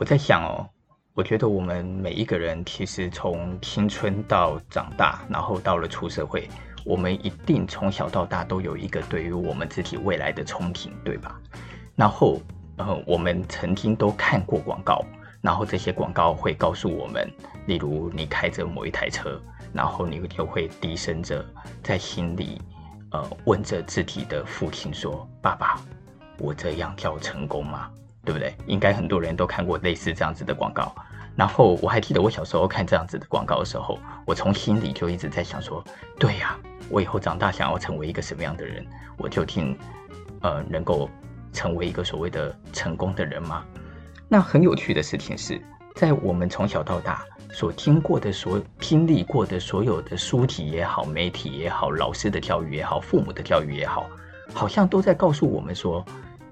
我在想哦，我觉得我们每一个人其实从青春到长大，然后到了出社会，我们一定从小到大都有一个对于我们自己未来的憧憬，对吧？然后呃，我们曾经都看过广告，然后这些广告会告诉我们，例如你开着某一台车，然后你就会低声着在心里呃问着自己的父亲说：“爸爸，我这样叫成功吗？”对不对？应该很多人都看过类似这样子的广告。然后我还记得我小时候看这样子的广告的时候，我从心里就一直在想说：对呀，我以后长大想要成为一个什么样的人？我究竟呃能够成为一个所谓的成功的人吗？那很有趣的事情是，在我们从小到大所听过的、所经历过的所有的书籍也好、媒体也好、老师的教育也好、父母的教育也好，好像都在告诉我们说，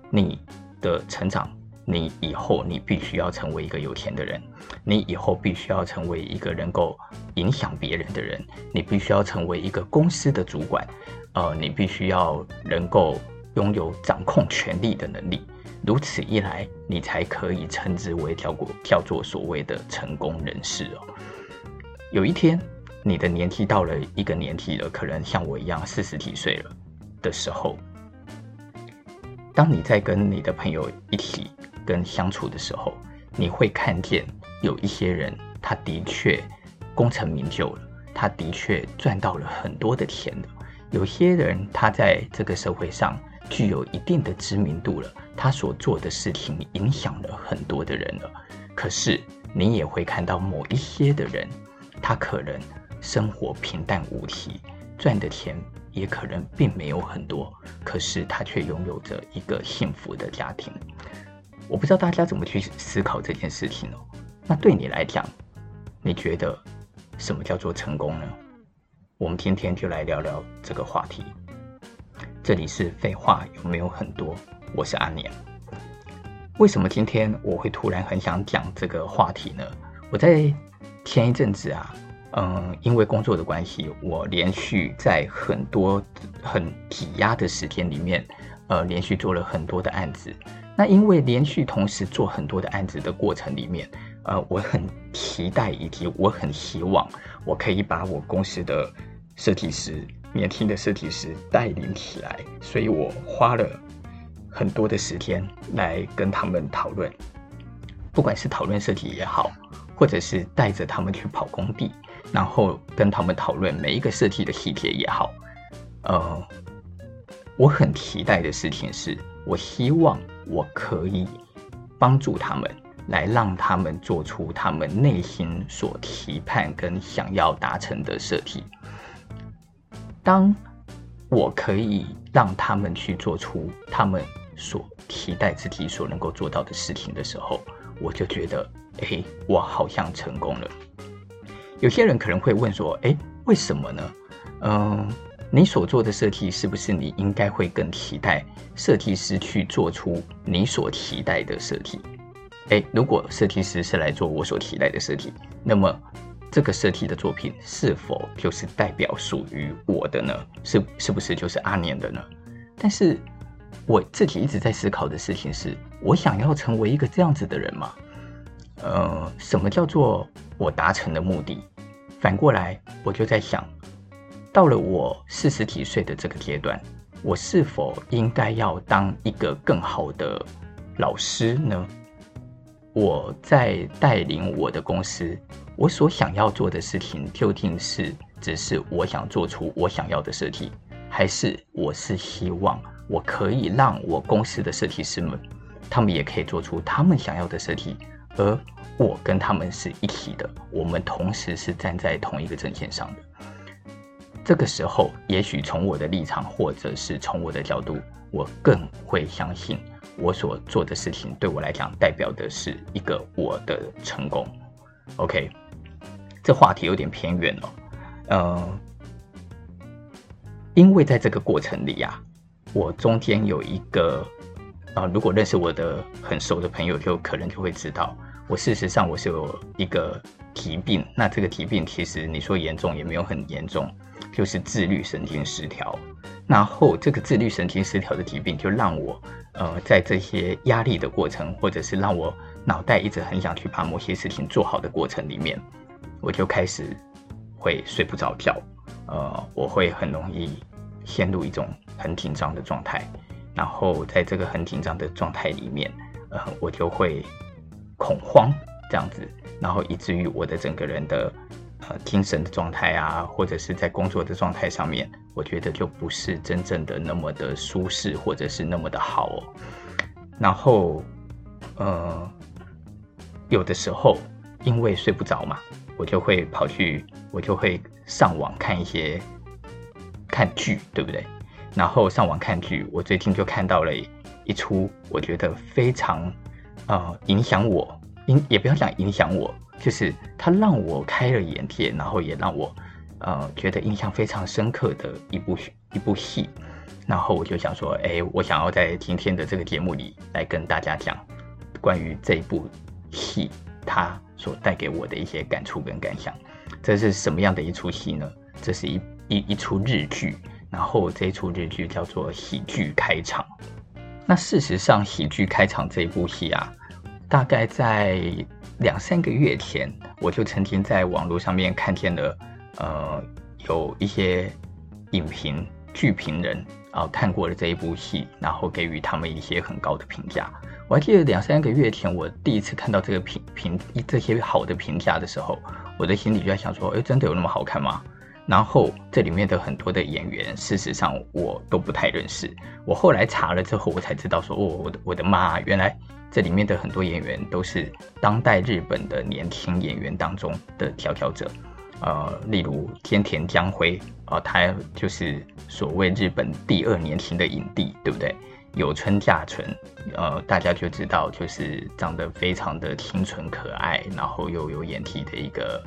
你的成长。你以后你必须要成为一个有钱的人，你以后必须要成为一个能够影响别人的人，你必须要成为一个公司的主管，呃，你必须要能够拥有掌控权力的能力，如此一来，你才可以称之为叫过叫做所谓的成功人士哦。有一天，你的年纪到了一个年纪了，可能像我一样四十几岁了的时候，当你在跟你的朋友一起。跟相处的时候，你会看见有一些人，他的确功成名就了，他的确赚到了很多的钱了。有些人，他在这个社会上具有一定的知名度了，他所做的事情影响了很多的人了。可是，你也会看到某一些的人，他可能生活平淡无奇，赚的钱也可能并没有很多，可是他却拥有着一个幸福的家庭。我不知道大家怎么去思考这件事情哦。那对你来讲，你觉得什么叫做成功呢？我们今天就来聊聊这个话题。这里是废话有没有很多？我是阿年。为什么今天我会突然很想讲这个话题呢？我在前一阵子啊，嗯，因为工作的关系，我连续在很多很挤压的时间里面，呃，连续做了很多的案子。那因为连续同时做很多的案子的过程里面，呃，我很期待以及我很希望我可以把我公司的设计师、年轻的设计师带领起来，所以我花了很多的时间来跟他们讨论，不管是讨论设计也好，或者是带着他们去跑工地，然后跟他们讨论每一个设计的细节也好，呃，我很期待的事情是，我希望。我可以帮助他们，来让他们做出他们内心所期盼跟想要达成的设计。当我可以让他们去做出他们所期待自己所能够做到的事情的时候，我就觉得，哎，我好像成功了。有些人可能会问说，哎，为什么呢？嗯。你所做的设计是不是你应该会更期待设计师去做出你所期待的设计？诶，如果设计师是来做我所期待的设计，那么这个设计的作品是否就是代表属于我的呢？是是不是就是阿年的呢？但是我自己一直在思考的事情是，我想要成为一个这样子的人吗？呃，什么叫做我达成的目的？反过来，我就在想。到了我四十几岁的这个阶段，我是否应该要当一个更好的老师呢？我在带领我的公司，我所想要做的事情究竟是只是我想做出我想要的设计，还是我是希望我可以让我公司的设计师们，他们也可以做出他们想要的设计，而我跟他们是一起的，我们同时是站在同一个阵线上的。这个时候，也许从我的立场，或者是从我的角度，我更会相信我所做的事情对我来讲，代表的是一个我的成功。OK，这话题有点偏远了。呃，因为在这个过程里呀、啊，我中间有一个，啊、如果认识我的很熟的朋友，就可能就会知道，我事实上我是有一个疾病。那这个疾病其实你说严重也没有很严重。就是自律神经失调，然后这个自律神经失调的疾病就让我，呃，在这些压力的过程，或者是让我脑袋一直很想去把某些事情做好的过程里面，我就开始会睡不着觉，呃，我会很容易陷入一种很紧张的状态，然后在这个很紧张的状态里面，呃，我就会恐慌这样子，然后以至于我的整个人的呃精神的状态啊，或者是在工作的状态上面，我觉得就不是真正的那么的舒适，或者是那么的好哦。然后，呃，有的时候因为睡不着嘛，我就会跑去，我就会上网看一些看剧，对不对？然后上网看剧，我最近就看到了一出，我觉得非常呃影响我，影也不要讲影响我，就是它让我开了眼界，然后也让我呃觉得印象非常深刻的一部一部戏。然后我就想说，哎，我想要在今天的这个节目里来跟大家讲关于这部戏它所带给我的一些感触跟感想。这是什么样的一出戏呢？这是一一一出日剧，然后这一出日剧叫做《喜剧开场》。那事实上，《喜剧开场》这一部戏啊，大概在两三个月前，我就曾经在网络上面看见了，呃，有一些影评、剧评人。啊，看过了这一部戏，然后给予他们一些很高的评价。我还记得两三个月前，我第一次看到这个评评这些好的评价的时候，我的心里就在想说：哎，真的有那么好看吗？然后这里面的很多的演员，事实上我都不太认识。我后来查了之后，我才知道说：哦，我的我的妈，原来这里面的很多演员都是当代日本的年轻演员当中的佼佼者。呃，例如天田将晖啊、呃，他就是所谓日本第二年轻的影帝，对不对？有村架纯，呃，大家就知道，就是长得非常的清纯可爱，然后又有演技的一个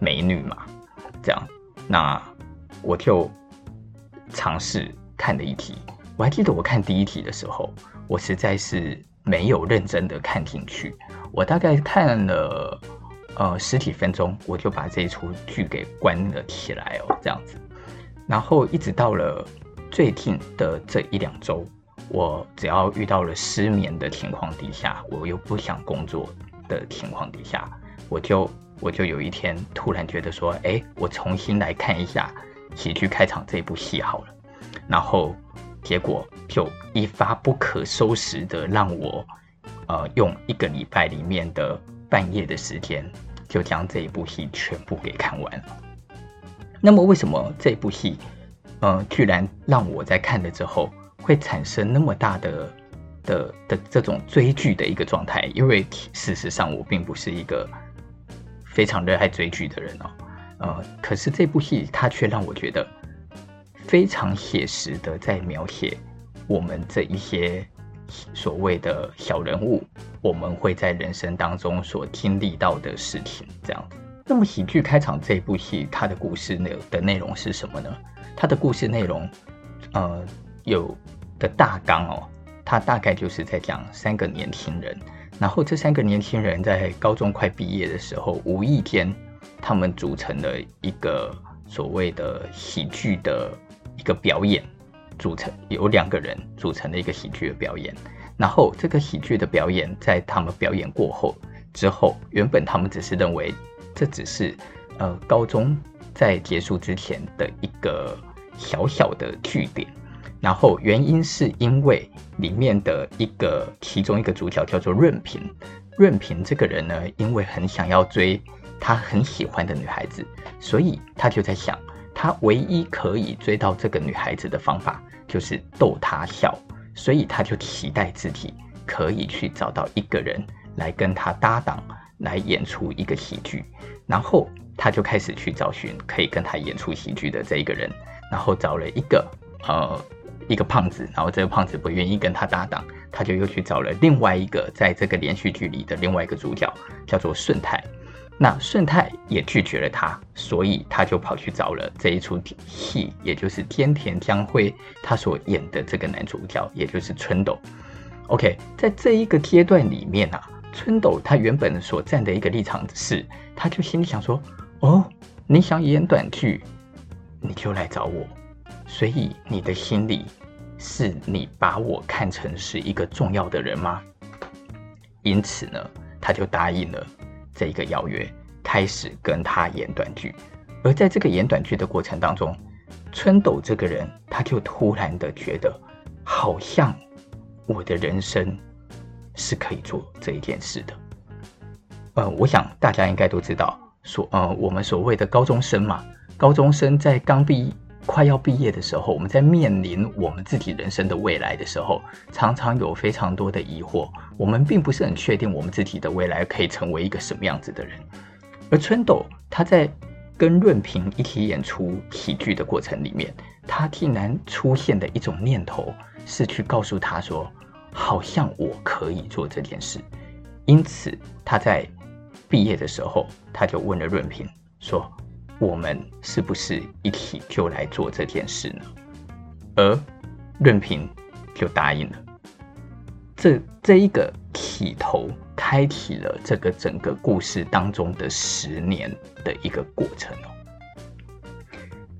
美女嘛。这样，那我就尝试看了一题。我还记得我看第一题的时候，我实在是没有认真的看进去，我大概看了。呃，十几分钟我就把这一出剧给关了起来哦，这样子。然后一直到了最近的这一两周，我只要遇到了失眠的情况底下，我又不想工作的情况底下，我就我就有一天突然觉得说，哎，我重新来看一下《喜剧开场》这部戏好了。然后结果就一发不可收拾的让我，呃，用一个礼拜里面的。半夜的时间，就将这一部戏全部给看完了。那么，为什么这部戏，呃，居然让我在看了之后会产生那么大的的的这种追剧的一个状态？因为事实上，我并不是一个非常热爱追剧的人哦。呃，可是这部戏它却让我觉得非常写实的在描写我们这一些。所谓的小人物，我们会在人生当中所经历到的事情，这样。那么，喜剧开场这部戏，它的故事内的内容是什么呢？它的故事内容，呃，有的大纲哦，它大概就是在讲三个年轻人，然后这三个年轻人在高中快毕业的时候，无意间他们组成了一个所谓的喜剧的一个表演。组成有两个人组成的一个喜剧的表演，然后这个喜剧的表演在他们表演过后之后，原本他们只是认为这只是呃高中在结束之前的一个小小的句点，然后原因是因为里面的一个其中一个主角叫做润平，润平这个人呢，因为很想要追他很喜欢的女孩子，所以他就在想。他唯一可以追到这个女孩子的方法，就是逗她笑，所以他就期待自己可以去找到一个人来跟他搭档，来演出一个喜剧。然后他就开始去找寻可以跟他演出喜剧的这一个人，然后找了一个呃一个胖子，然后这个胖子不愿意跟他搭档，他就又去找了另外一个在这个连续剧里的另外一个主角，叫做顺泰。那顺泰也拒绝了他，所以他就跑去找了这一出戏，也就是菅田将晖他所演的这个男主角，也就是春斗。OK，在这一个阶段里面啊，春斗他原本所站的一个立场是，他就心里想说：哦，你想演短剧，你就来找我。所以你的心里是你把我看成是一个重要的人吗？因此呢？他就答应了这一个邀约，开始跟他演短剧。而在这个演短剧的过程当中，春斗这个人他就突然的觉得，好像我的人生是可以做这一件事的。呃，我想大家应该都知道，所呃我们所谓的高中生嘛，高中生在刚毕业。快要毕业的时候，我们在面临我们自己人生的未来的时候，常常有非常多的疑惑。我们并不是很确定我们自己的未来可以成为一个什么样子的人。而春斗他在跟润平一起演出喜剧的过程里面，他竟然出现的一种念头是去告诉他说，好像我可以做这件事。因此，他在毕业的时候，他就问了润平说。我们是不是一起就来做这件事呢？而润平就答应了。这这一个起头，开启了这个整个故事当中的十年的一个过程哦。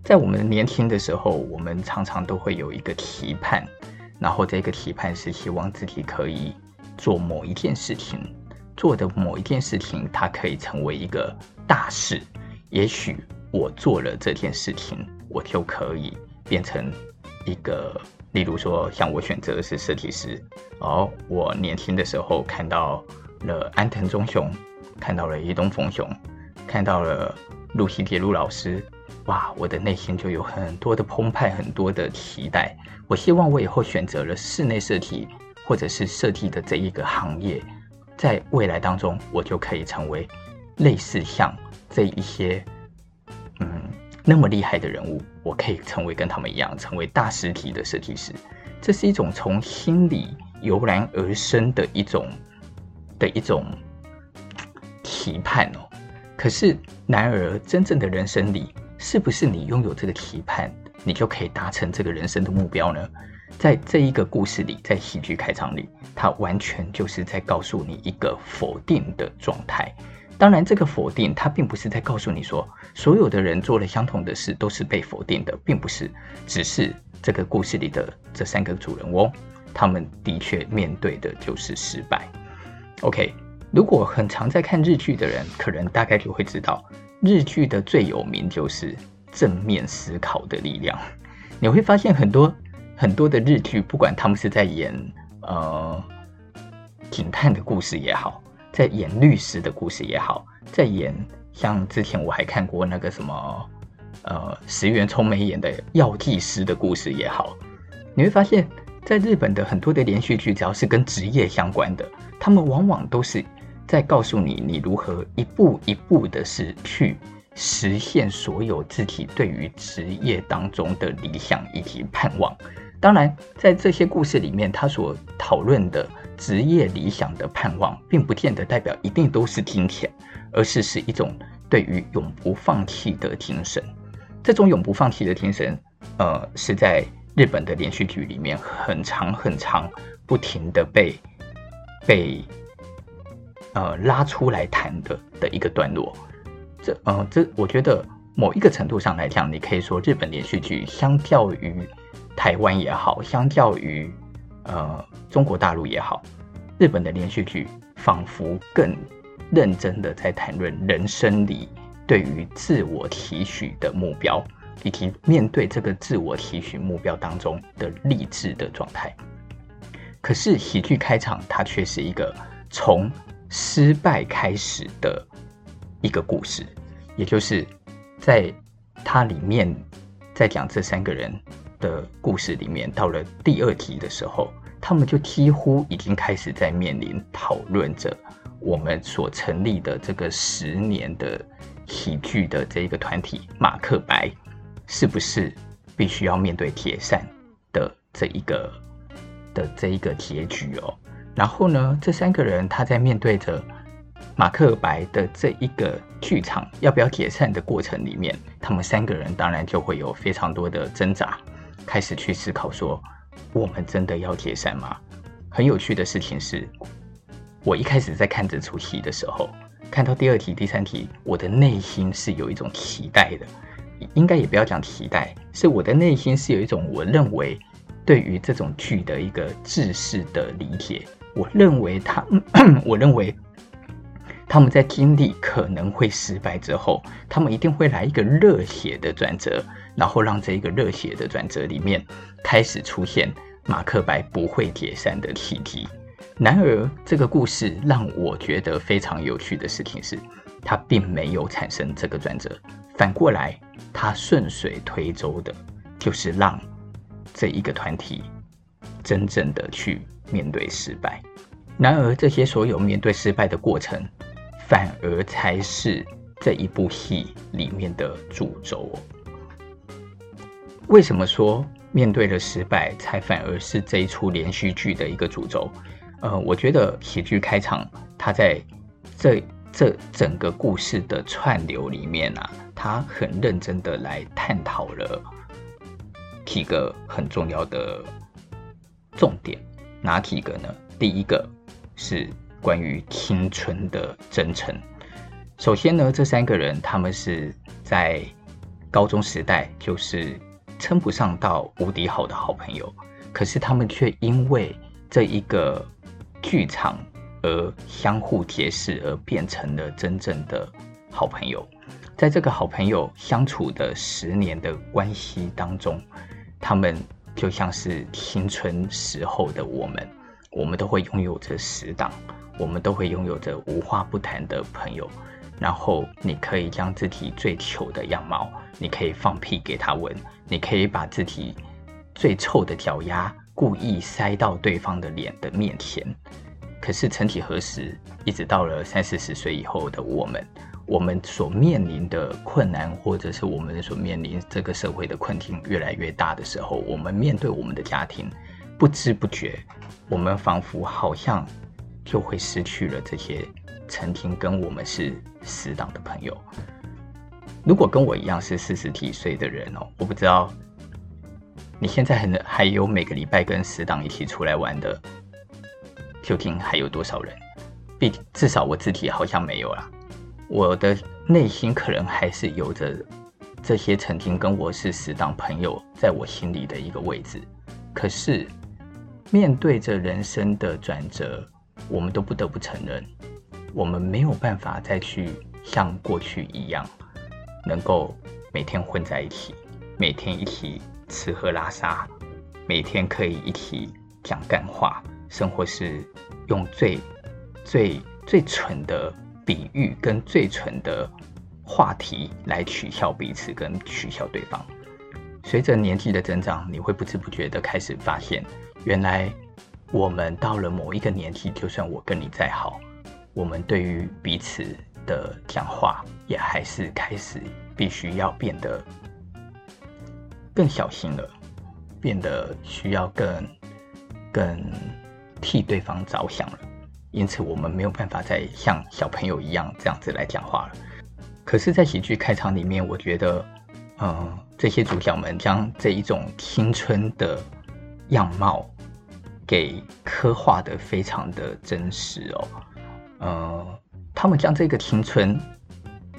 在我们年轻的时候，我们常常都会有一个期盼，然后这个期盼是希望自己可以做某一件事情，做的某一件事情，它可以成为一个大事。也许我做了这件事情，我就可以变成一个，例如说，像我选择的是设计师。哦，我年轻的时候看到了安藤忠雄，看到了伊东丰雄，看到了露西铁路老师，哇，我的内心就有很多的澎湃，很多的期待。我希望我以后选择了室内设计或者是设计的这一个行业，在未来当中，我就可以成为类似像。这一些，嗯，那么厉害的人物，我可以成为跟他们一样，成为大师级的设计师。这是一种从心里油然而生的一种的一种期盼哦。可是，然而真正的人生里，是不是你拥有这个期盼，你就可以达成这个人生的目标呢？在这一个故事里，在喜剧开场里，它完全就是在告诉你一个否定的状态。当然，这个否定它并不是在告诉你说，所有的人做了相同的事都是被否定的，并不是，只是这个故事里的这三个主人翁，他们的确面对的就是失败。OK，如果很常在看日剧的人，可能大概就会知道，日剧的最有名就是正面思考的力量。你会发现很多很多的日剧，不管他们是在演呃警探的故事也好。在演律师的故事也好，在演像之前我还看过那个什么，呃，石原聪美演的药剂师的故事也好，你会发现在日本的很多的连续剧，只要是跟职业相关的，他们往往都是在告诉你，你如何一步一步的是去实现所有自己对于职业当中的理想以及盼望。当然，在这些故事里面，他所讨论的。职业理想的盼望，并不见得代表一定都是金钱，而是是一种对于永不放弃的精神。这种永不放弃的精神，呃，是在日本的连续剧里面很长很长，不停的被被呃拉出来谈的的一个段落。这呃，这我觉得某一个程度上来讲，你可以说日本连续剧相较于台湾也好，相较于。呃，中国大陆也好，日本的连续剧仿佛更认真的在谈论人生里对于自我期许的目标，以及面对这个自我期许目标当中的励志的状态。可是喜剧开场，它却是一个从失败开始的一个故事，也就是在它里面在讲这三个人。的故事里面，到了第二集的时候，他们就几乎已经开始在面临讨论着我们所成立的这个十年的喜剧的这一个团体马克白，是不是必须要面对解散的这一个的这一个结局哦？然后呢，这三个人他在面对着马克白的这一个剧场要不要解散的过程里面，他们三个人当然就会有非常多的挣扎。开始去思考说，我们真的要解散吗？很有趣的事情是，我一开始在看这出戏的时候，看到第二题、第三题，我的内心是有一种期待的。应该也不要讲期待，是我的内心是有一种我认为对于这种剧的一个制式的理解。我认为他，我认为他们在经历可能会失败之后，他们一定会来一个热血的转折，然后让这一个热血的转折里面开始出现马克白不会解散的契机。然而，这个故事让我觉得非常有趣的事情是，它并没有产生这个转折，反过来，它顺水推舟的，就是让这一个团体真正的去面对失败。然而，这些所有面对失败的过程，反而才是这一部戏里面的主轴。为什么说面对了失败，才反而是这一出连续剧的一个主轴？呃，我觉得喜剧开场，它在这这整个故事的串流里面啊，它很认真的来探讨了几个很重要的重点，哪几个呢？第一个是关于青春的真诚。首先呢，这三个人他们是在高中时代就是称不上到无敌好的好朋友，可是他们却因为这一个。剧场而相互结识，而变成了真正的好朋友。在这个好朋友相处的十年的关系当中，他们就像是青春时候的我们，我们都会拥有着死党，我们都会拥有着无话不谈的朋友。然后你可以将自己最糗的样貌，你可以放屁给他闻，你可以把自己最臭的脚丫。故意塞到对方的脸的面前，可是曾几何时，一直到了三四十岁以后的我们，我们所面临的困难，或者是我们所面临这个社会的困境越来越大的时候，我们面对我们的家庭，不知不觉，我们仿佛好像就会失去了这些曾经跟我们是死党的朋友。如果跟我一样是四十几岁的人哦，我不知道。你现在还还有每个礼拜跟死党一起出来玩的，究竟还有多少人？毕至少我自己好像没有啦。我的内心可能还是有着这些曾经跟我是死党朋友在我心里的一个位置。可是面对着人生的转折，我们都不得不承认，我们没有办法再去像过去一样，能够每天混在一起，每天一起。吃喝拉撒，每天可以一起讲干话，生活是用最最最蠢的比喻跟最蠢的话题来取笑彼此跟取笑对方。随着年纪的增长，你会不知不觉的开始发现，原来我们到了某一个年纪，就算我跟你再好，我们对于彼此的讲话，也还是开始必须要变得。更小心了，变得需要更更替对方着想了，因此我们没有办法再像小朋友一样这样子来讲话了。可是，在喜剧开场里面，我觉得，嗯，这些主角们将这一种青春的样貌给刻画得非常的真实哦，嗯，他们将这个青春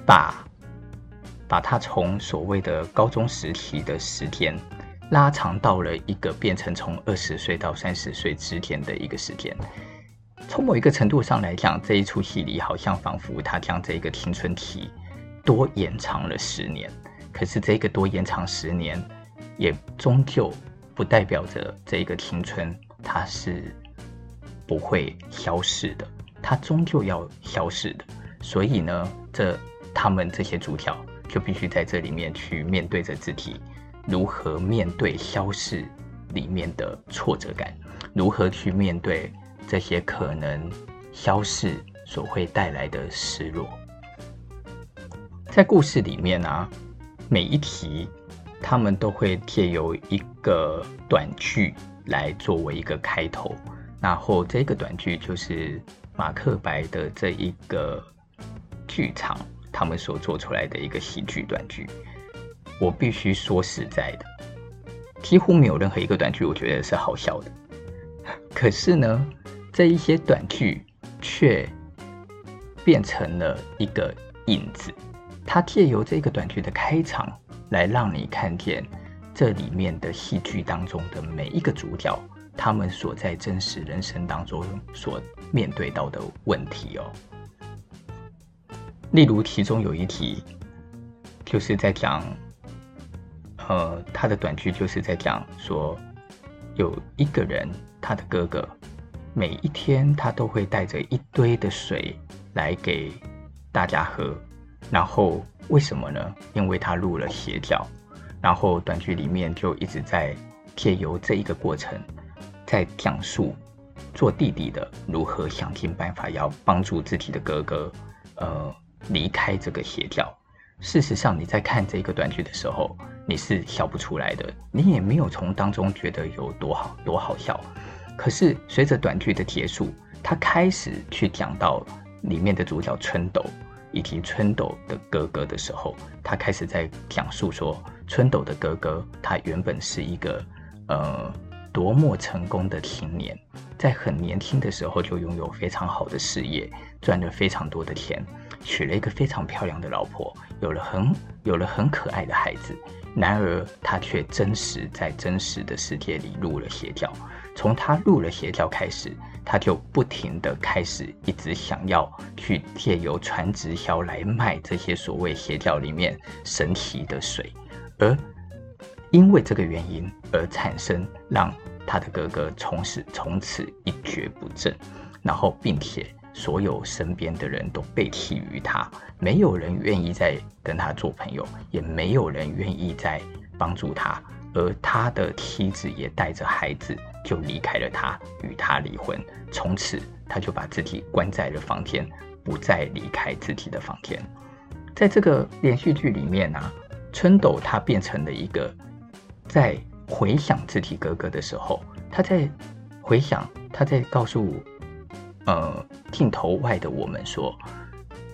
把。把他从所谓的高中时期的时间拉长到了一个变成从二十岁到三十岁之间的一个时间。从某一个程度上来讲，这一出戏里好像仿佛他将这个青春期多延长了十年。可是这个多延长十年，也终究不代表着这个青春它是不会消逝的，它终究要消逝的。所以呢，这他们这些主角。就必须在这里面去面对着自己，如何面对消逝里面的挫折感，如何去面对这些可能消逝所会带来的失落。在故事里面呢、啊，每一题他们都会借由一个短句来作为一个开头，然后这个短句就是马克白的这一个剧场。他们所做出来的一个喜剧短剧，我必须说实在的，几乎没有任何一个短剧我觉得是好笑的。可是呢，这一些短剧却变成了一个影子，它借由这个短剧的开场来让你看见这里面的戏剧当中的每一个主角，他们所在真实人生当中所面对到的问题哦。例如其中有一题，就是在讲，呃，他的短剧就是在讲说，有一个人，他的哥哥，每一天他都会带着一堆的水来给大家喝，然后为什么呢？因为他入了邪教，然后短剧里面就一直在借由这一个过程，在讲述做弟弟的如何想尽办法要帮助自己的哥哥，呃，离开这个邪教。事实上，你在看这个短剧的时候，你是笑不出来的，你也没有从当中觉得有多好多好笑。可是随着短剧的结束，他开始去讲到里面的主角春斗以及春斗的哥哥的时候，他开始在讲述说，春斗的哥哥他原本是一个呃多么成功的青年，在很年轻的时候就拥有非常好的事业，赚了非常多的钱。娶了一个非常漂亮的老婆，有了很有了很可爱的孩子，然而他却真实在真实的世界里入了邪教。从他入了邪教开始，他就不停地开始一直想要去借由传直销来卖这些所谓邪教里面神奇的水，而因为这个原因而产生让他的哥哥从此从此一蹶不振，然后并且。所有身边的人都背弃于他，没有人愿意再跟他做朋友，也没有人愿意再帮助他，而他的妻子也带着孩子就离开了他，与他离婚。从此，他就把自己关在了房间，不再离开自己的房间。在这个连续剧里面啊，春斗他变成了一个，在回想自己哥哥的时候，他在回想，他在告诉。呃，镜头外的我们说，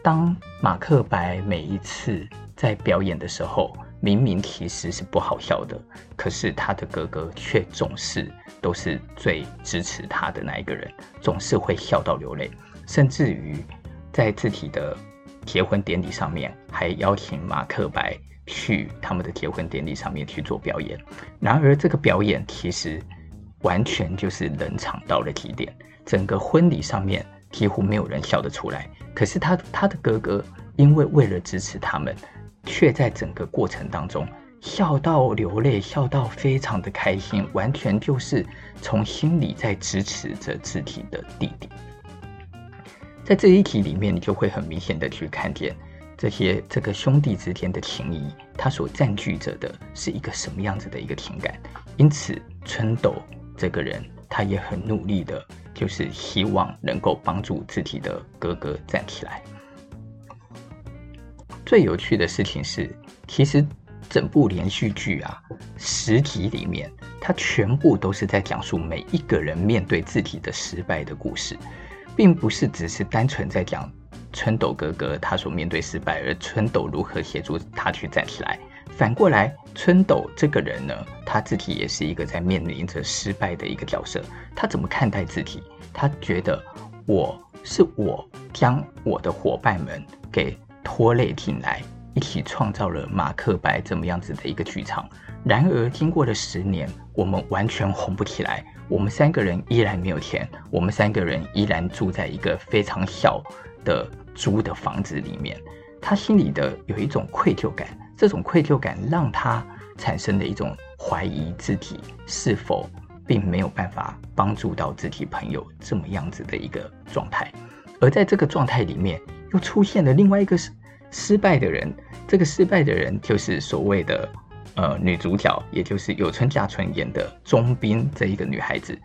当马克白每一次在表演的时候，明明其实是不好笑的，可是他的哥哥却总是都是最支持他的那一个人，总是会笑到流泪，甚至于在自己的结婚典礼上面，还邀请马克白去他们的结婚典礼上面去做表演。然而，这个表演其实完全就是冷场到了极点。整个婚礼上面几乎没有人笑得出来，可是他他的哥哥因为为了支持他们，却在整个过程当中笑到流泪，笑到非常的开心，完全就是从心里在支持着自己的弟弟。在这一题里面，你就会很明显的去看见这些这个兄弟之间的情谊，他所占据着的是一个什么样子的一个情感。因此，春斗这个人，他也很努力的。就是希望能够帮助自己的哥哥站起来。最有趣的事情是，其实整部连续剧啊，十集里面，它全部都是在讲述每一个人面对自己的失败的故事，并不是只是单纯在讲春斗哥哥他所面对失败，而春斗如何协助他去站起来。反过来，春斗这个人呢，他自己也是一个在面临着失败的一个角色。他怎么看待自己？他觉得我是我将我的伙伴们给拖累进来，一起创造了马克白这么样子的一个剧场。然而，经过了十年，我们完全红不起来。我们三个人依然没有钱，我们三个人依然住在一个非常小的租的房子里面。他心里的有一种愧疚感。这种愧疚感让他产生了一种怀疑自己是否并没有办法帮助到自己朋友这么样子的一个状态，而在这个状态里面又出现了另外一个失失败的人，这个失败的人就是所谓的呃女主角，也就是有村架纯演的中滨这一个女孩子。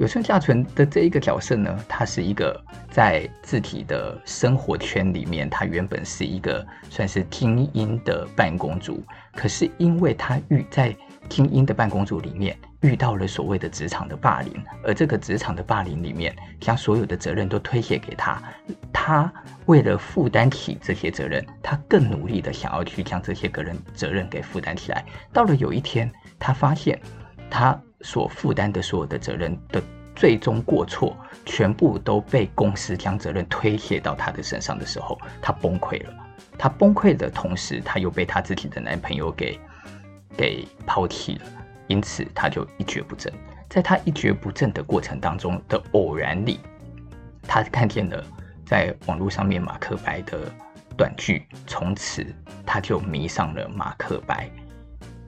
有村架纯的这一个角色呢，他是一个在自己的生活圈里面，他原本是一个算是精英的办公族，可是因为他遇在精英的办公族里面遇到了所谓的职场的霸凌，而这个职场的霸凌里面将所有的责任都推卸给他，他为了负担起这些责任，他更努力的想要去将这些个人责任给负担起来。到了有一天，他发现他。所负担的所有的责任的最终过错，全部都被公司将责任推卸到他的身上的时候，他崩溃了。他崩溃的同时，他又被他自己的男朋友给给抛弃了，因此他就一蹶不振。在他一蹶不振的过程当中的偶然里，他看见了在网络上面马克白的短剧，从此他就迷上了马克白。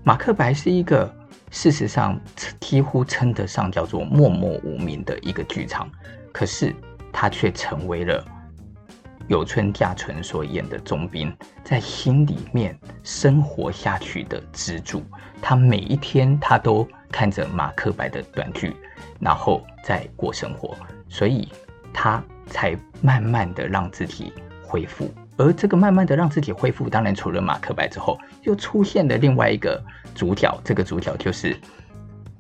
马克白是一个事实上几乎称得上叫做默默无名的一个剧场，可是他却成为了有村架纯所演的宗兵在心里面生活下去的支柱。他每一天他都看着马克白的短剧，然后在过生活，所以他才慢慢的让自己恢复。而这个慢慢的让自己恢复，当然除了马克白之后，又出现了另外一个主角。这个主角就是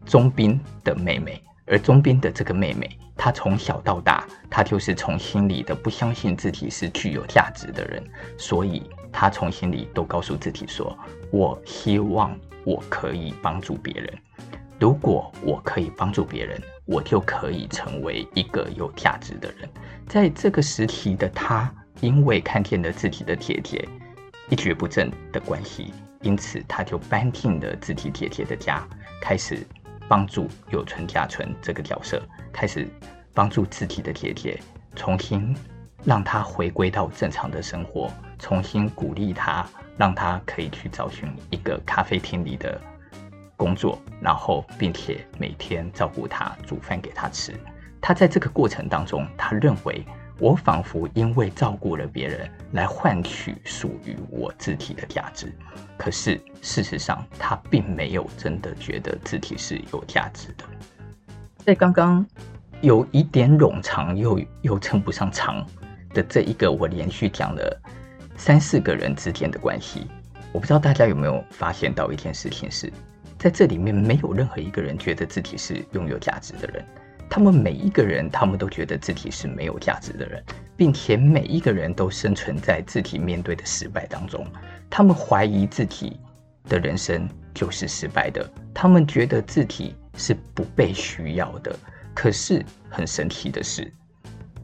钟斌的妹妹。而钟斌的这个妹妹，她从小到大，她就是从心里的不相信自己是具有价值的人，所以她从心里都告诉自己说：“我希望我可以帮助别人。如果我可以帮助别人，我就可以成为一个有价值的人。”在这个时期的她。因为看见了自己的姐姐一蹶不振的关系，因此他就搬进了自己姐姐的家，开始帮助有村架纯这个角色，开始帮助自己的姐姐，重新让她回归到正常的生活，重新鼓励她，让她可以去找寻一个咖啡厅里的工作，然后并且每天照顾她，煮饭给她吃。他在这个过程当中，他认为。我仿佛因为照顾了别人，来换取属于我自己的价值。可是事实上，他并没有真的觉得自己是有价值的。在刚刚有一点冗长又又称不上长的这一个，我连续讲了三四个人之间的关系。我不知道大家有没有发现到一件事情是，在这里面没有任何一个人觉得自己是拥有价值的人。他们每一个人，他们都觉得自己是没有价值的人，并且每一个人都生存在自己面对的失败当中。他们怀疑自己的人生就是失败的，他们觉得自己是不被需要的。可是很神奇的是，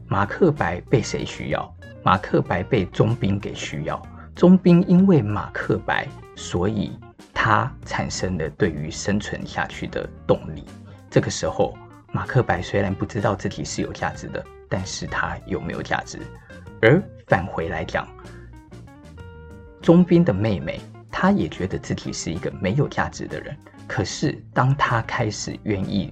马克白被谁需要？马克白被宗兵给需要。宗兵因为马克白，所以他产生了对于生存下去的动力。这个时候。马克白虽然不知道自己是有价值的，但是他有没有价值？而返回来讲，宗斌的妹妹，她也觉得自己是一个没有价值的人。可是当她开始愿意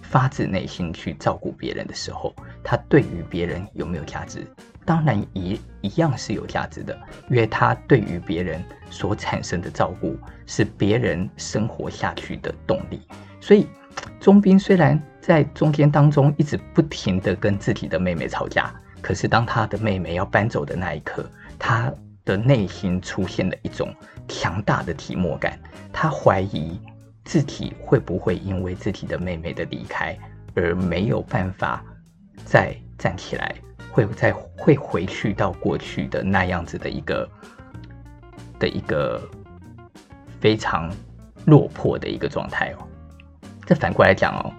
发自内心去照顾别人的时候，她对于别人有没有价值？当然也一样是有价值的，因为她对于别人所产生的照顾，是别人生活下去的动力。所以。宗斌虽然在中间当中一直不停的跟自己的妹妹吵架，可是当他的妹妹要搬走的那一刻，他的内心出现了一种强大的寂寞感。他怀疑自己会不会因为自己的妹妹的离开而没有办法再站起来，会再会回去到过去的那样子的一个的一个非常落魄的一个状态哦。这反过来讲哦，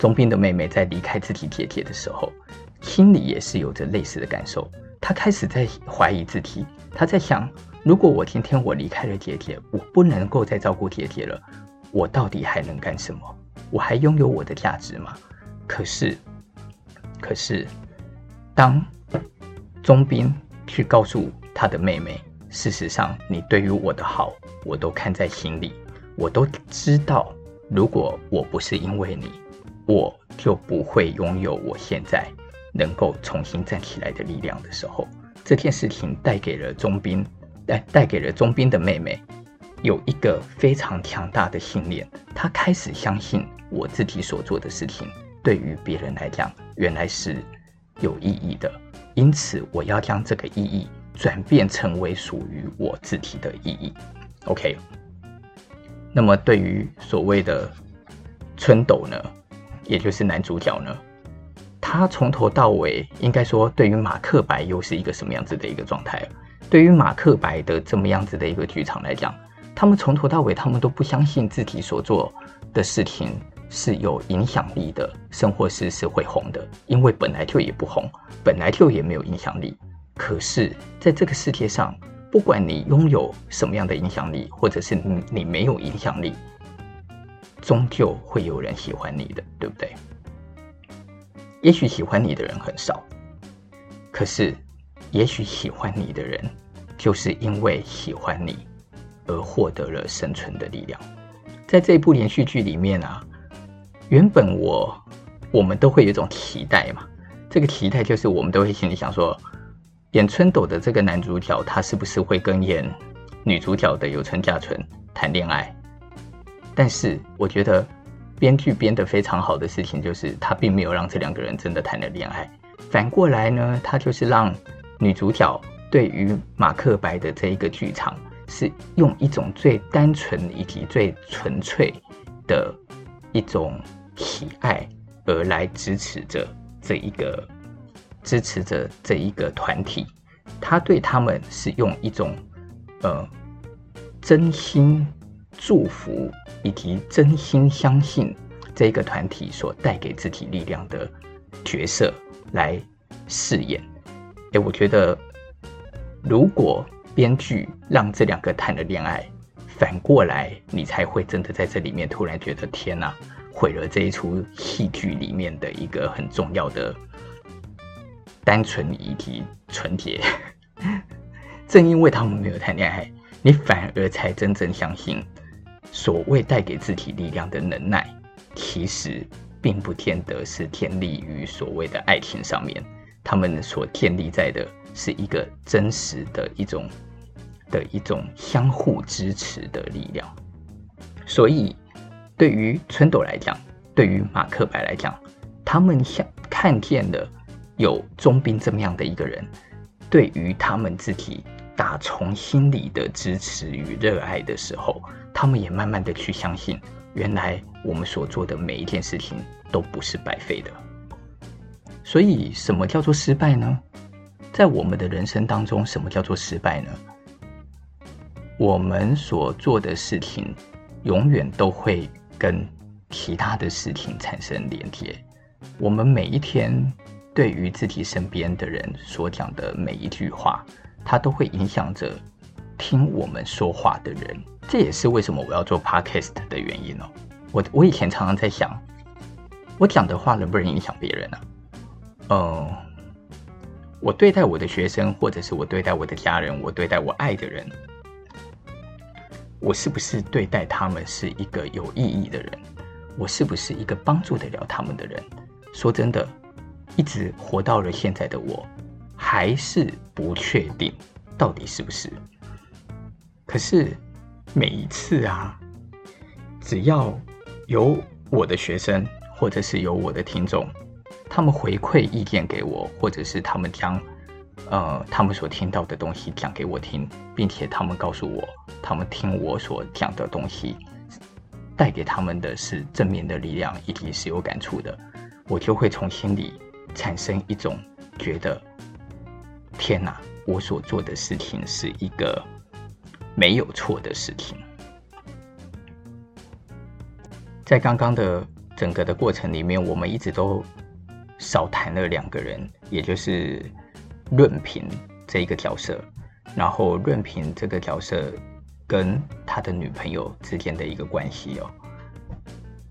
钟斌的妹妹在离开自己姐姐的时候，心里也是有着类似的感受。她开始在怀疑自己，她在想：如果我今天我离开了姐姐，我不能够再照顾姐姐了，我到底还能干什么？我还拥有我的价值吗？可是，可是，当钟斌去告诉他的妹妹，事实上，你对于我的好，我都看在心里，我都知道。如果我不是因为你，我就不会拥有我现在能够重新站起来的力量的时候，这件事情带给了钟斌，带带给了钟斌的妹妹有一个非常强大的信念，她开始相信我自己所做的事情对于别人来讲原来是有意义的，因此我要将这个意义转变成为属于我自己的意义。OK。那么，对于所谓的春斗呢，也就是男主角呢，他从头到尾，应该说，对于马克白又是一个什么样子的一个状态？对于马克白的这么样子的一个剧场来讲，他们从头到尾，他们都不相信自己所做的事情是有影响力的，甚或是是会红的，因为本来就也不红，本来就也没有影响力。可是，在这个世界上，不管你拥有什么样的影响力，或者是你你没有影响力，终究会有人喜欢你的，对不对？也许喜欢你的人很少，可是，也许喜欢你的人就是因为喜欢你而获得了生存的力量。在这一部连续剧里面啊，原本我我们都会有一种期待嘛，这个期待就是我们都会心里想说，演春斗的这个男主角他是不是会跟演女主角的有村架纯谈恋爱？但是我觉得编剧编得非常好的事情就是他并没有让这两个人真的谈了恋爱，反过来呢，他就是让女主角。对于马克白的这一个剧场，是用一种最单纯以及最纯粹的一种喜爱而来支持着这一个支持着这一个团体。他对他们是用一种呃真心祝福以及真心相信这一个团体所带给自己力量的角色来饰演。诶，我觉得。如果编剧让这两个谈了恋爱，反过来你才会真的在这里面突然觉得天哪，毁了这一出戏剧里面的一个很重要的单纯以及纯洁。正因为他们没有谈恋爱，你反而才真正相信，所谓带给自己力量的能耐，其实并不见得是建立于所谓的爱情上面，他们所建立在的。是一个真实的一种的一种相互支持的力量，所以对于春斗来讲，对于马克白来讲，他们想看见了有钟兵这么样的一个人，对于他们自己打从心里的支持与热爱的时候，他们也慢慢的去相信，原来我们所做的每一件事情都不是白费的。所以，什么叫做失败呢？在我们的人生当中，什么叫做失败呢？我们所做的事情，永远都会跟其他的事情产生连接。我们每一天对于自己身边的人所讲的每一句话，它都会影响着听我们说话的人。这也是为什么我要做 Podcast 的原因哦。我我以前常常在想，我讲的话能不能影响别人呢？嗯。我对待我的学生，或者是我对待我的家人，我对待我爱的人，我是不是对待他们是一个有意义的人？我是不是一个帮助得了他们的人？说真的，一直活到了现在的我，还是不确定到底是不是。可是每一次啊，只要有我的学生，或者是有我的听众。他们回馈意见给我，或者是他们将，呃，他们所听到的东西讲给我听，并且他们告诉我，他们听我所讲的东西，带给他们的是正面的力量，以及是有感触的，我就会从心里产生一种觉得，天哪，我所做的事情是一个没有错的事情。在刚刚的整个的过程里面，我们一直都。少谈了两个人，也就是润平这一个角色，然后润平这个角色跟他的女朋友之间的一个关系哦。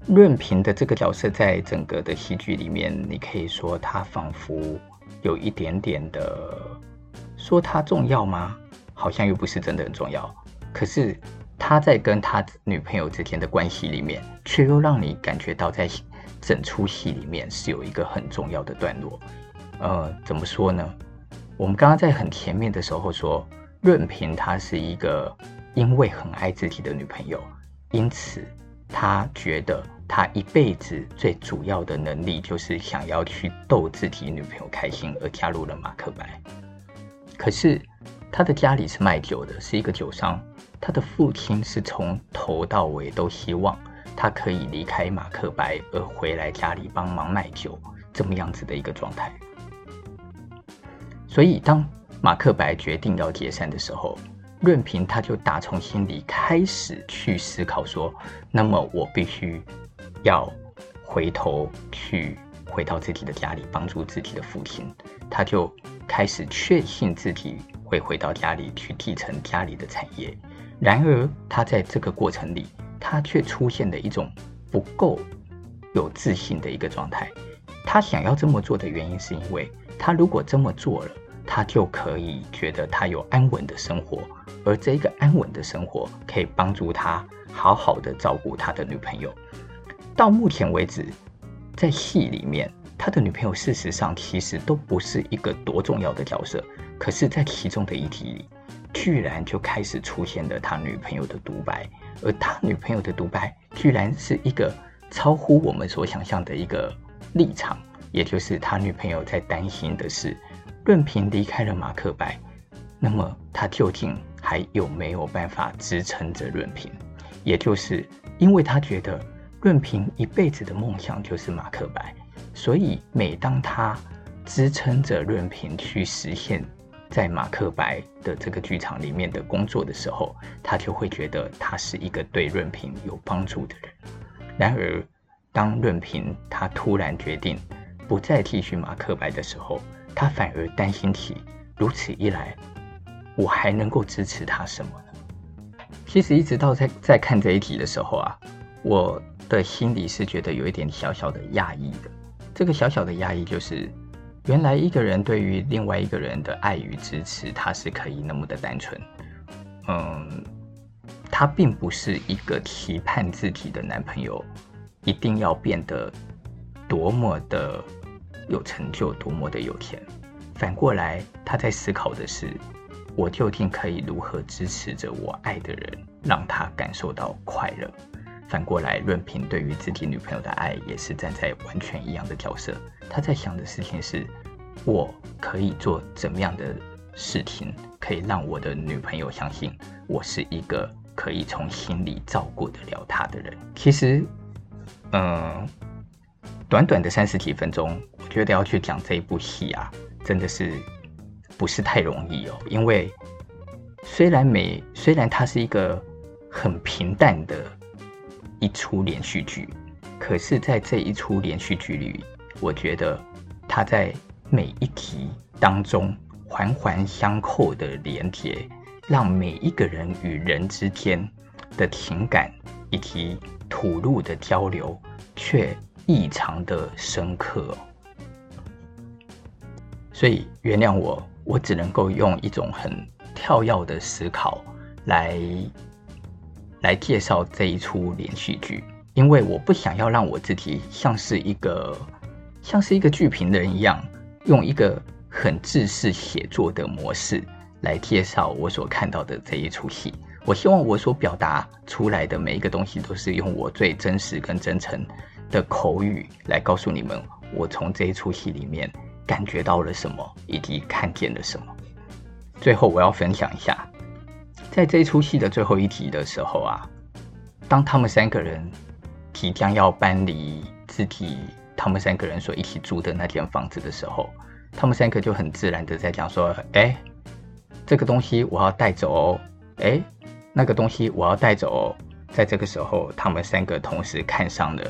润平的这个角色在整个的戏剧里面，你可以说他仿佛有一点点的，说他重要吗？好像又不是真的很重要。可是他在跟他女朋友之间的关系里面，却又让你感觉到在。整出戏里面是有一个很重要的段落，呃，怎么说呢？我们刚刚在很前面的时候说，润平他是一个因为很爱自己的女朋友，因此他觉得他一辈子最主要的能力就是想要去逗自己女朋友开心，而加入了马克白。可是他的家里是卖酒的，是一个酒商，他的父亲是从头到尾都希望。他可以离开马克白而回来家里帮忙卖酒，这么样子的一个状态。所以当马克白决定要解散的时候，润平他就打从心里开始去思考说：那么我必须要回头去回到自己的家里帮助自己的父亲。他就开始确信自己会回到家里去继承家里的产业。然而他在这个过程里。他却出现了一种不够有自信的一个状态。他想要这么做的原因，是因为他如果这么做了，他就可以觉得他有安稳的生活，而这个安稳的生活可以帮助他好好的照顾他的女朋友。到目前为止，在戏里面，他的女朋友事实上其实都不是一个多重要的角色，可是，在其中的一题里，居然就开始出现了他女朋友的独白，而他女朋友的独白居然是一个超乎我们所想象的一个立场，也就是他女朋友在担心的是。润平离开了马克白，那么他究竟还有没有办法支撑着润平？也就是因为他觉得润平一辈子的梦想就是马克白，所以每当他支撑着润平去实现在马克白的这个剧场里面的工作的时候，他就会觉得他是一个对润平有帮助的人。然而，当润平他突然决定不再继续马克白的时候，他反而担心起，如此一来，我还能够支持他什么呢？其实一直到在在看这一题的时候啊，我的心里是觉得有一点小小的压抑的。这个小小的压抑就是，原来一个人对于另外一个人的爱与支持，他是可以那么的单纯。嗯，他并不是一个期盼自己的男朋友一定要变得多么的。有成就，多么的有钱。反过来，他在思考的是，我究竟可以如何支持着我爱的人，让他感受到快乐。反过来，润平对于自己女朋友的爱，也是站在完全一样的角色。他在想的事情是，我可以做怎么样的事情，可以让我的女朋友相信我是一个可以从心里照顾得了她的人。其实，嗯，短短的三十几分钟。我觉得要去讲这一部戏啊，真的是不是太容易哦。因为虽然美虽然它是一个很平淡的一出连续剧，可是在这一出连续剧里，我觉得它在每一题当中环环相扣的连接，让每一个人与人之间的情感以及吐露的交流，却异常的深刻。所以原谅我，我只能够用一种很跳跃的思考来来介绍这一出连续剧，因为我不想要让我自己像是一个像是一个剧评人一样，用一个很制式写作的模式来介绍我所看到的这一出戏。我希望我所表达出来的每一个东西，都是用我最真实跟真诚的口语来告诉你们，我从这一出戏里面。感觉到了什么，以及看见了什么。最后，我要分享一下，在这出戏的最后一集的时候啊，当他们三个人即将要搬离自己，他们三个人所一起住的那间房子的时候，他们三个就很自然的在讲说：“哎，这个东西我要带走哦，哎，那个东西我要带走哦。”在这个时候，他们三个同时看上了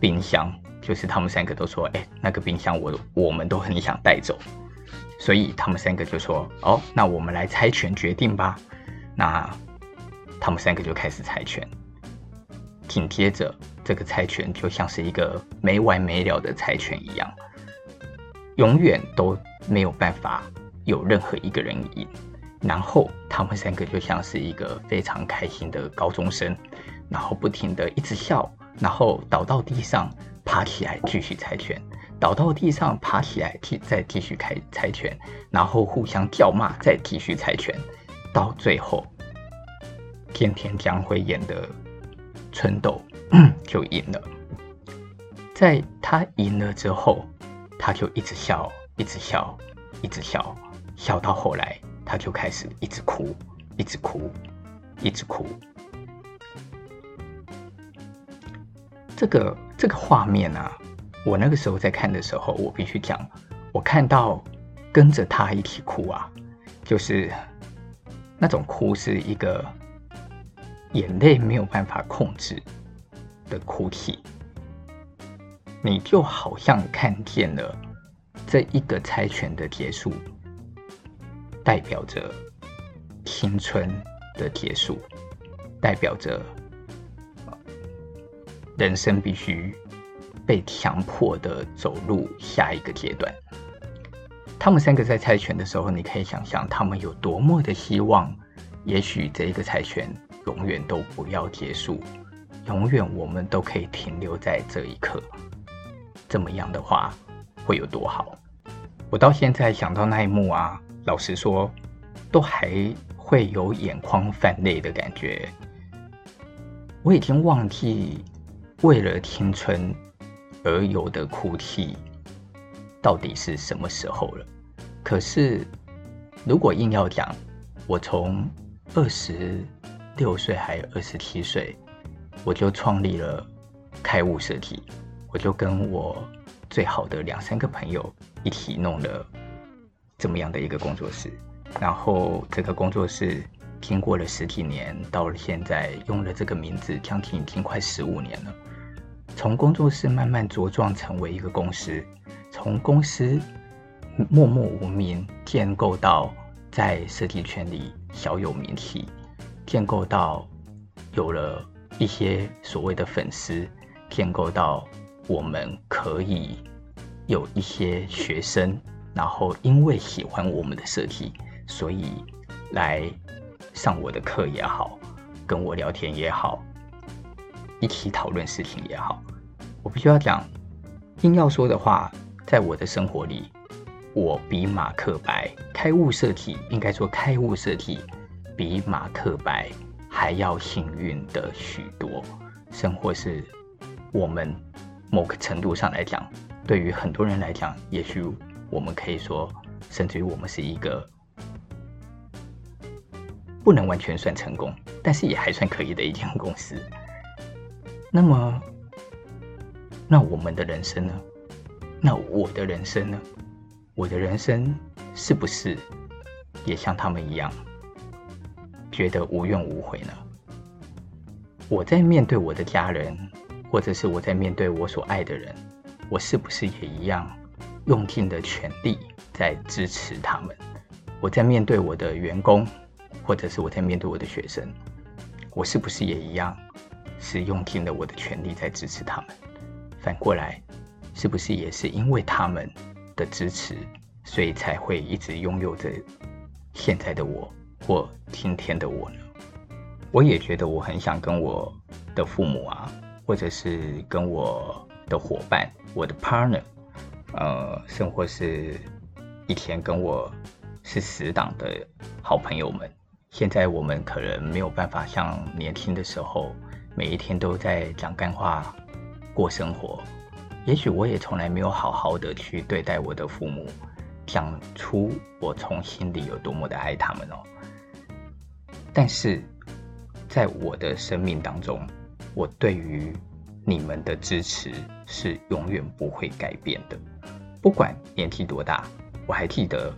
冰箱。就是他们三个都说，哎、那个冰箱我我们都很想带走，所以他们三个就说，哦，那我们来猜拳决定吧。那他们三个就开始猜拳，紧接着这个猜拳就像是一个没完没了的猜拳一样，永远都没有办法有任何一个人赢。然后他们三个就像是一个非常开心的高中生，然后不停的一直笑，然后倒到地上。爬起来继续猜拳，倒到地上爬起来继再继续开猜拳，然后互相叫骂，再继续猜拳，到最后，天天将会演的春豆就赢了。在他赢了之后，他就一直笑，一直笑，一直笑，笑到后来他就开始一直哭，一直哭，一直哭。这个这个画面啊，我那个时候在看的时候，我必须讲，我看到跟着他一起哭啊，就是那种哭是一个眼泪没有办法控制的哭泣，你就好像看见了这一个猜拳的结束，代表着青春的结束，代表着。人生必须被强迫的走入下一个阶段，他们三个在猜拳的时候，你可以想象他们有多么的希望，也许这一个猜拳永远都不要结束，永远我们都可以停留在这一刻。这么样的话，会有多好？我到现在想到那一幕啊，老实说，都还会有眼眶泛泪的感觉。我已经忘记为了青春而有的哭泣到底是什么时候了。可是，如果硬要讲，我从二十六岁还二十七岁，我就创立了开悟设计，我就跟我最好的两三个朋友一起弄了这么样的一个工作室，然后这个工作室。经过了十几年，到了现在，用了这个名字，将近已经快十五年了。从工作室慢慢茁壮成为一个公司，从公司默默无名建构到在设计圈里小有名气，建构到有了一些所谓的粉丝，建构到我们可以有一些学生，然后因为喜欢我们的设计，所以来。上我的课也好，跟我聊天也好，一起讨论事情也好，我必须要讲，硬要说的话，在我的生活里，我比马克白开悟设计，应该说开悟设计比马克白还要幸运的许多，生活是我们某个程度上来讲，对于很多人来讲，也许我们可以说，甚至于我们是一个。不能完全算成功，但是也还算可以的一间公司。那么，那我们的人生呢？那我的人生呢？我的人生是不是也像他们一样，觉得无怨无悔呢？我在面对我的家人，或者是我在面对我所爱的人，我是不是也一样用尽了全力在支持他们？我在面对我的员工。或者是我在面对我的学生，我是不是也一样，是用尽了我的全力在支持他们？反过来，是不是也是因为他们的支持，所以才会一直拥有着现在的我或今天的我呢？我也觉得我很想跟我的父母啊，或者是跟我的伙伴、我的 partner，呃，甚或是以前跟我是死党的好朋友们。现在我们可能没有办法像年轻的时候，每一天都在讲干话过生活。也许我也从来没有好好的去对待我的父母，讲出我从心里有多么的爱他们哦。但是，在我的生命当中，我对于你们的支持是永远不会改变的，不管年纪多大，我还记得。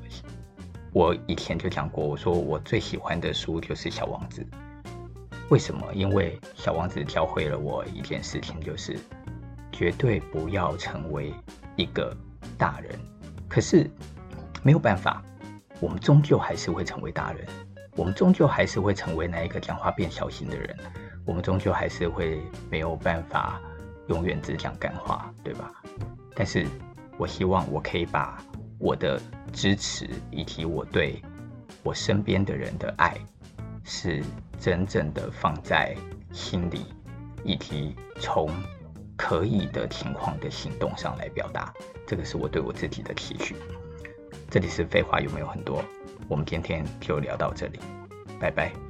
我以前就讲过，我说我最喜欢的书就是《小王子》。为什么？因为《小王子》教会了我一件事情，就是绝对不要成为一个大人。可是没有办法，我们终究还是会成为大人，我们终究还是会成为那一个讲话变小心的人，我们终究还是会没有办法永远只讲干话，对吧？但是我希望我可以把我的。支持以及我对我身边的人的爱，是真正的放在心里，以及从可以的情况的行动上来表达。这个是我对我自己的期许。这里是废话有没有很多？我们今天就聊到这里，拜拜。